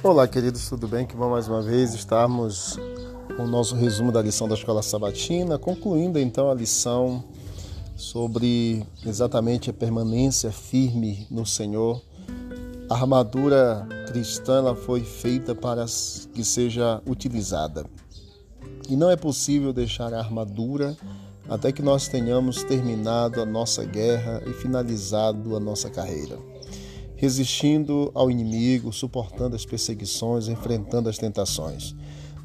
Olá, queridos, tudo bem? Que bom mais uma vez estarmos com o nosso resumo da lição da Escola Sabatina, concluindo então a lição sobre exatamente a permanência firme no Senhor. A armadura cristã ela foi feita para que seja utilizada. E não é possível deixar a armadura até que nós tenhamos terminado a nossa guerra e finalizado a nossa carreira resistindo ao inimigo, suportando as perseguições, enfrentando as tentações.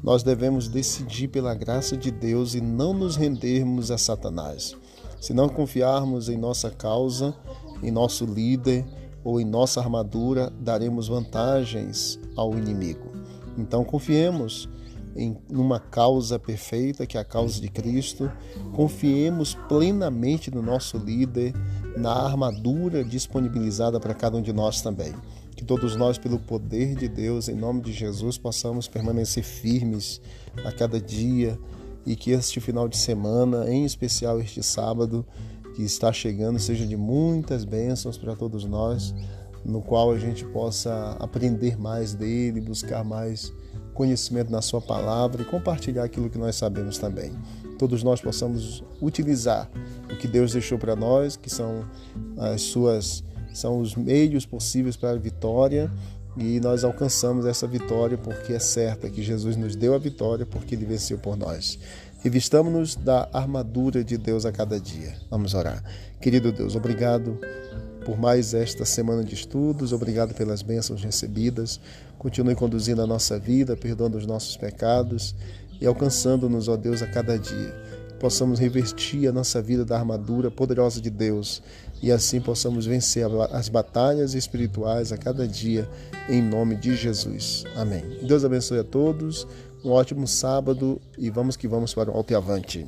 Nós devemos decidir pela graça de Deus e não nos rendermos a Satanás. Se não confiarmos em nossa causa, em nosso líder ou em nossa armadura, daremos vantagens ao inimigo. Então confiemos em uma causa perfeita, que é a causa de Cristo. Confiemos plenamente no nosso líder, na armadura disponibilizada para cada um de nós também. Que todos nós, pelo poder de Deus, em nome de Jesus, possamos permanecer firmes a cada dia e que este final de semana, em especial este sábado que está chegando, seja de muitas bênçãos para todos nós, no qual a gente possa aprender mais dele, buscar mais conhecimento na Sua palavra e compartilhar aquilo que nós sabemos também. Todos nós possamos utilizar o que Deus deixou para nós, que são as suas são os meios possíveis para a vitória e nós alcançamos essa vitória porque é certa que Jesus nos deu a vitória porque ele venceu por nós. Revistamos-nos da armadura de Deus a cada dia. Vamos orar. Querido Deus, obrigado por mais esta semana de estudos. Obrigado pelas bênçãos recebidas. Continue conduzindo a nossa vida, perdoando os nossos pecados e alcançando-nos, ó Deus, a cada dia. Possamos revestir a nossa vida da armadura poderosa de Deus e assim possamos vencer as batalhas espirituais a cada dia, em nome de Jesus. Amém. Deus abençoe a todos. Um ótimo sábado e vamos que vamos para o alto e avante.